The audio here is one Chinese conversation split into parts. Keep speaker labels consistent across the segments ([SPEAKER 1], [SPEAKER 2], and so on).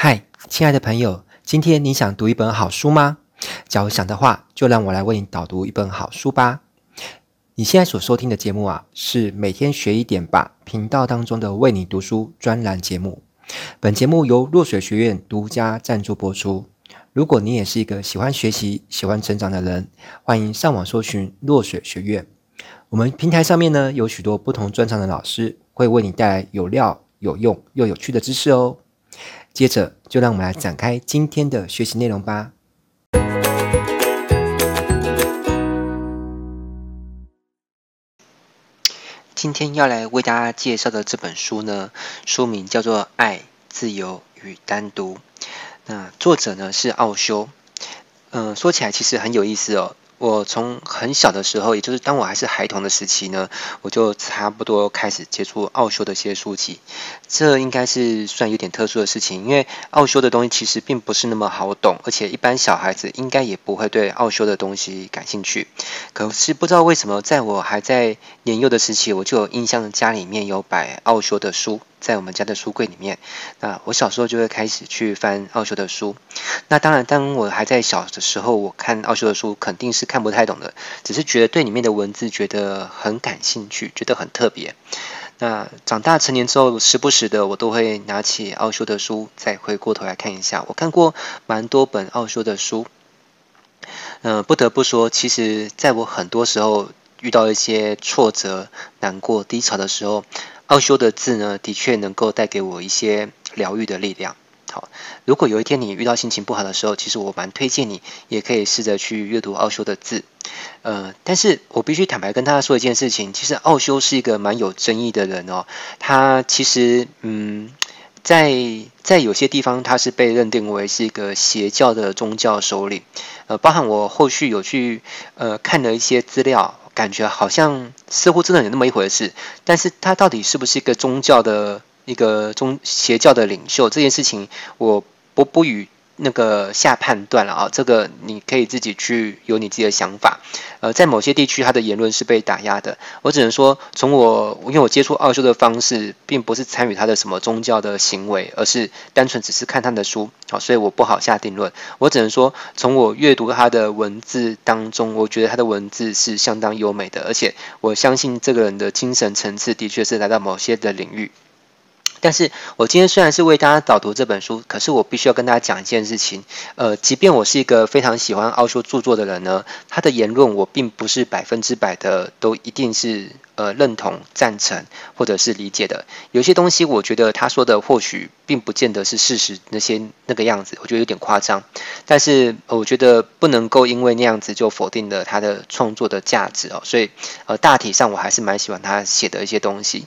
[SPEAKER 1] 嗨，亲爱的朋友，今天你想读一本好书吗？假如想的话，就让我来为你导读一本好书吧。你现在所收听的节目啊，是每天学一点吧频道当中的为你读书专栏节目。本节目由落水学院独家赞助播出。如果你也是一个喜欢学习、喜欢成长的人，欢迎上网搜寻落水学院。我们平台上面呢，有许多不同专长的老师，会为你带来有料、有用又有趣的知识哦。接着，就让我们来展开今天的学习内容吧。今天要来为大家介绍的这本书呢，书名叫做《爱、自由与单独》。那作者呢是奥修。嗯、说起来其实很有意思哦。我从很小的时候，也就是当我还是孩童的时期呢，我就差不多开始接触奥修的一些书籍。这应该是算有点特殊的事情，因为奥修的东西其实并不是那么好懂，而且一般小孩子应该也不会对奥修的东西感兴趣。可是不知道为什么，在我还在年幼的时期，我就有印象家里面有摆奥修的书。在我们家的书柜里面，那我小时候就会开始去翻奥修的书。那当然，当我还在小的时候，我看奥修的书肯定是看不太懂的，只是觉得对里面的文字觉得很感兴趣，觉得很特别。那长大成年之后，时不时的我都会拿起奥修的书，再回过头来看一下。我看过蛮多本奥修的书，嗯、不得不说，其实在我很多时候遇到一些挫折、难过、低潮的时候。奥修的字呢，的确能够带给我一些疗愈的力量。好，如果有一天你遇到心情不好的时候，其实我蛮推荐你，也可以试着去阅读奥修的字。呃，但是我必须坦白跟大家说一件事情，其实奥修是一个蛮有争议的人哦。他其实，嗯，在在有些地方，他是被认定为是一个邪教的宗教首领。呃，包含我后续有去呃看了一些资料。感觉好像似乎真的有那么一回事，但是他到底是不是一个宗教的一个宗邪教的领袖？这件事情我不不予。那个下判断了啊，这个你可以自己去有你自己的想法。呃，在某些地区，他的言论是被打压的。我只能说，从我因为我接触奥修的方式，并不是参与他的什么宗教的行为，而是单纯只是看他的书。好，所以我不好下定论。我只能说，从我阅读他的文字当中，我觉得他的文字是相当优美的，而且我相信这个人的精神层次的确是来到某些的领域。但是我今天虽然是为大家导读这本书，可是我必须要跟大家讲一件事情。呃，即便我是一个非常喜欢奥修著作的人呢，他的言论我并不是百分之百的都一定是。呃，认同、赞成或者是理解的，有些东西我觉得他说的或许并不见得是事实，那些那个样子，我觉得有点夸张。但是我觉得不能够因为那样子就否定了他的创作的价值哦。所以呃，大体上我还是蛮喜欢他写的一些东西。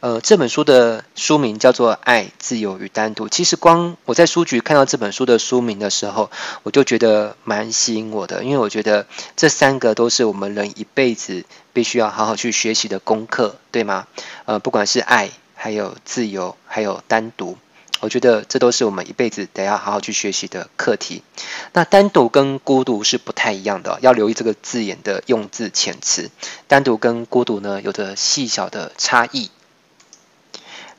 [SPEAKER 1] 呃，这本书的书名名叫做《爱、自由与单独》。其实光我在书局看到这本书的书名的时候，我就觉得蛮吸引我的，因为我觉得这三个都是我们人一辈子。必须要好好去学习的功课，对吗？呃，不管是爱，还有自由，还有单独，我觉得这都是我们一辈子得要好好去学习的课题。那单独跟孤独是不太一样的，要留意这个字眼的用字遣词。单独跟孤独呢，有着细小的差异。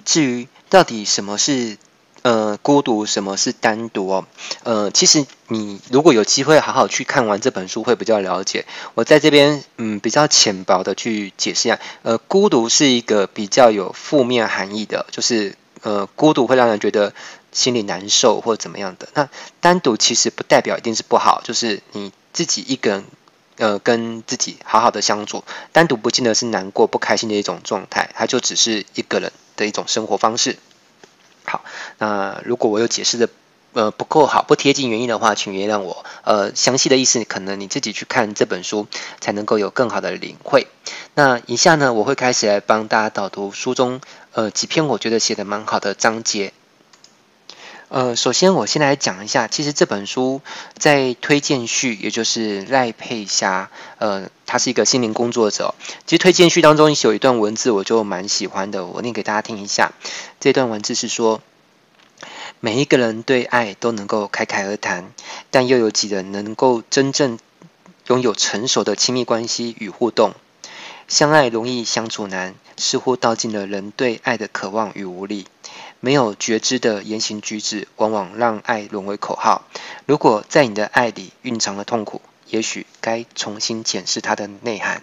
[SPEAKER 1] 至于到底什么是？呃，孤独什么是单独哦？呃，其实你如果有机会好好去看完这本书，会比较了解。我在这边嗯比较浅薄的去解释一下，呃，孤独是一个比较有负面含义的，就是呃孤独会让人觉得心里难受或怎么样的。那单独其实不代表一定是不好，就是你自己一个人呃跟自己好好的相处，单独不见得是难过不开心的一种状态，它就只是一个人的一种生活方式。好，那如果我有解释的呃不够好，不贴近原因的话，请原谅我。呃，详细的意思可能你自己去看这本书才能够有更好的领会。那以下呢，我会开始来帮大家导读书中呃几篇我觉得写的蛮好的章节。呃，首先我先来讲一下，其实这本书在推荐序，也就是赖佩霞，呃，他是一个心灵工作者。其实推荐序当中有一段文字，我就蛮喜欢的，我念给大家听一下。这段文字是说：每一个人对爱都能够侃侃而谈，但又有几人能够真正拥有成熟的亲密关系与互动？相爱容易相处难，似乎道尽了人对爱的渴望与无力。没有觉知的言行举止，往往让爱沦为口号。如果在你的爱里蕴藏了痛苦，也许该重新检视它的内涵。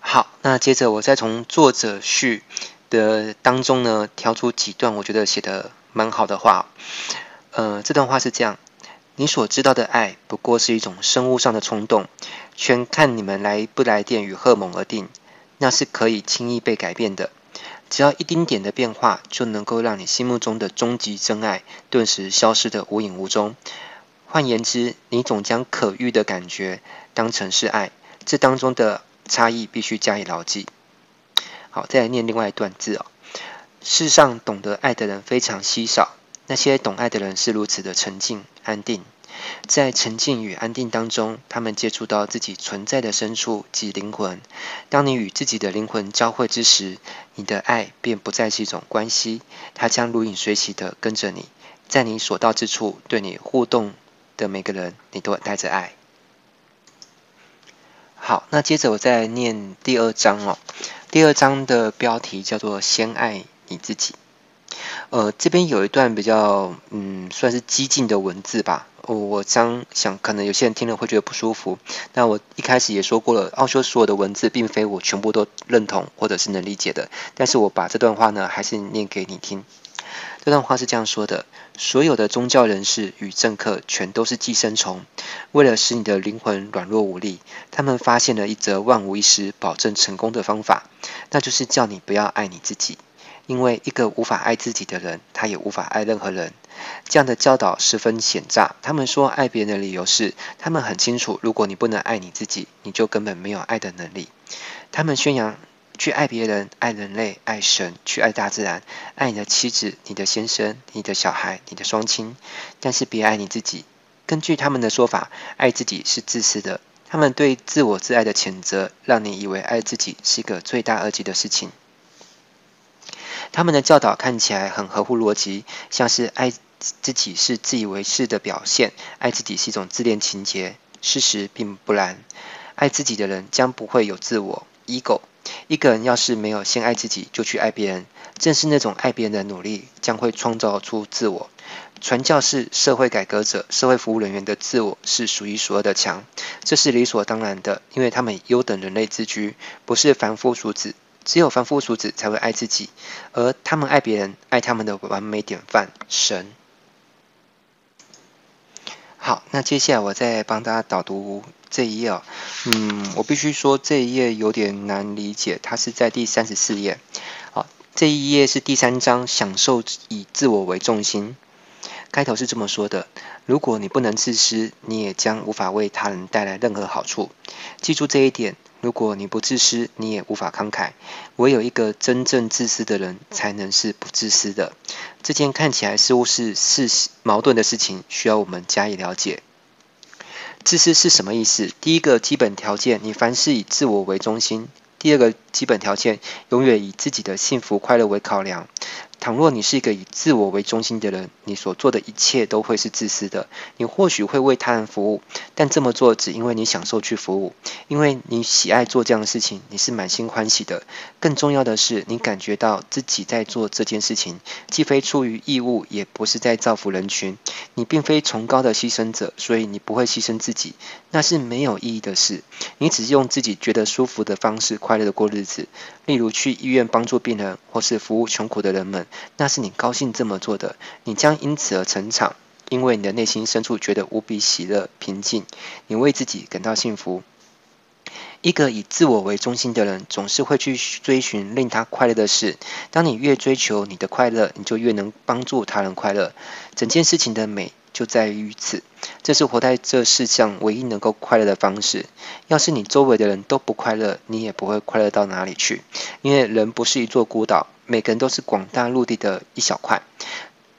[SPEAKER 1] 好，那接着我再从作者序的当中呢，挑出几段我觉得写得蛮好的话。呃，这段话是这样：你所知道的爱，不过是一种生物上的冲动，全看你们来不来电与荷尔蒙而定。那是可以轻易被改变的，只要一丁点的变化，就能够让你心目中的终极真爱顿时消失得无影无踪。换言之，你总将可遇的感觉当成是爱，这当中的差异必须加以牢记。好，再来念另外一段字哦。世上懂得爱的人非常稀少，那些懂爱的人是如此的沉静安定。在沉静与安定当中，他们接触到自己存在的深处及灵魂。当你与自己的灵魂交汇之时，你的爱便不再是一种关系，它将如影随形地跟着你，在你所到之处，对你互动的每个人，你都带着爱。好，那接着我再念第二章哦。第二章的标题叫做“先爱你自己”。呃，这边有一段比较嗯，算是激进的文字吧。我将想，可能有些人听了会觉得不舒服。那我一开始也说过了，奥修所有的文字并非我全部都认同或者是能理解的。但是我把这段话呢，还是念给你听。这段话是这样说的：所有的宗教人士与政客全都是寄生虫，为了使你的灵魂软弱无力，他们发现了一则万无一失、保证成功的方法，那就是叫你不要爱你自己。因为一个无法爱自己的人，他也无法爱任何人。这样的教导十分险诈。他们说爱别人的理由是，他们很清楚，如果你不能爱你自己，你就根本没有爱的能力。他们宣扬去爱别人、爱人类、爱神，去爱大自然，爱你的妻子、你的先生、你的小孩、你的双亲，但是别爱你自己。根据他们的说法，爱自己是自私的。他们对自我自爱的谴责，让你以为爱自己是一个罪大恶极的事情。他们的教导看起来很合乎逻辑，像是爱自己是自以为是的表现，爱自己是一种自恋情结。事实并不然，爱自己的人将不会有自我 ego。一个人要是没有先爱自己，就去爱别人，正是那种爱别人的努力，将会创造出自我。传教士、社会改革者、社会服务人员的自我是数一数二的强，这是理所当然的，因为他们以优等人类自居，不是凡夫俗子。只有凡夫俗子才会爱自己，而他们爱别人，爱他们的完美典范神。好，那接下来我再帮大家导读这一页哦。嗯，我必须说这一页有点难理解，它是在第三十四页。好，这一页是第三章，享受以自我为中心。开头是这么说的：如果你不能自私，你也将无法为他人带来任何好处。记住这一点。如果你不自私，你也无法慷慨。唯有一个真正自私的人，才能是不自私的。这件看起来似乎是是矛盾的事情，需要我们加以了解。自私是什么意思？第一个基本条件，你凡事以自我为中心；第二个基本条件，永远以自己的幸福快乐为考量。倘若你是一个以自我为中心的人，你所做的一切都会是自私的。你或许会为他人服务，但这么做只因为你享受去服务，因为你喜爱做这样的事情，你是满心欢喜的。更重要的是，你感觉到自己在做这件事情，既非出于义务，也不是在造福人群。你并非崇高的牺牲者，所以你不会牺牲自己，那是没有意义的事。你只是用自己觉得舒服的方式快乐的过日子，例如去医院帮助病人，或是服务穷苦的人们。那是你高兴这么做的，你将因此而成长，因为你的内心深处觉得无比喜乐平静，你为自己感到幸福。一个以自我为中心的人，总是会去追寻令他快乐的事。当你越追求你的快乐，你就越能帮助他人快乐。整件事情的美就在于此，这是活在这世上唯一能够快乐的方式。要是你周围的人都不快乐，你也不会快乐到哪里去，因为人不是一座孤岛。每个人都是广大陆地的一小块。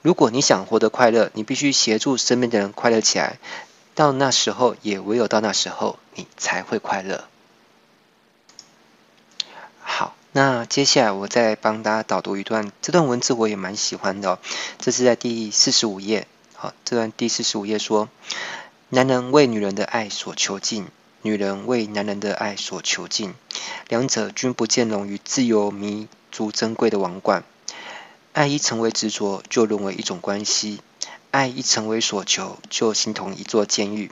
[SPEAKER 1] 如果你想活得快乐，你必须协助身边的人快乐起来。到那时候，也唯有到那时候，你才会快乐。好，那接下来我再帮大家导读一段，这段文字我也蛮喜欢的哦。这是在第四十五页。好，这段第四十五页说：男人为女人的爱所囚禁，女人为男人的爱所囚禁，两者均不见容于自由弥足珍贵的王冠。爱一成为执着，就沦为一种关系；爱一成为所求，就形同一座监狱。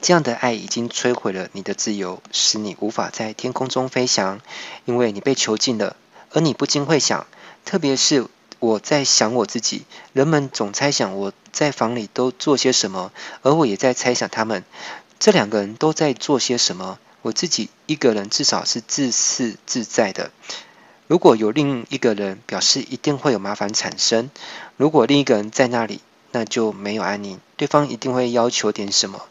[SPEAKER 1] 这样的爱已经摧毁了你的自由，使你无法在天空中飞翔，因为你被囚禁了。而你不禁会想，特别是我在想我自己，人们总猜想我在房里都做些什么，而我也在猜想他们，这两个人都在做些什么。我自己一个人至少是自私自在的。如果有另一个人，表示一定会有麻烦产生。如果另一个人在那里，那就没有安宁。对方一定会要求点什么，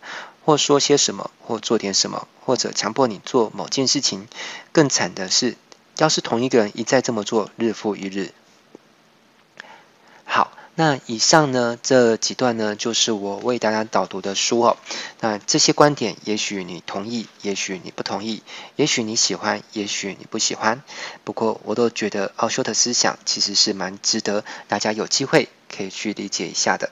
[SPEAKER 1] 或说些什么，或做点什么，或者强迫你做某件事情。更惨的是，要是同一个人一再这么做，日复一日。那以上呢，这几段呢，就是我为大家导读的书哦。那这些观点，也许你同意，也许你不同意，也许你喜欢，也许你不喜欢。不过，我都觉得奥修的思想其实是蛮值得大家有机会可以去理解一下的。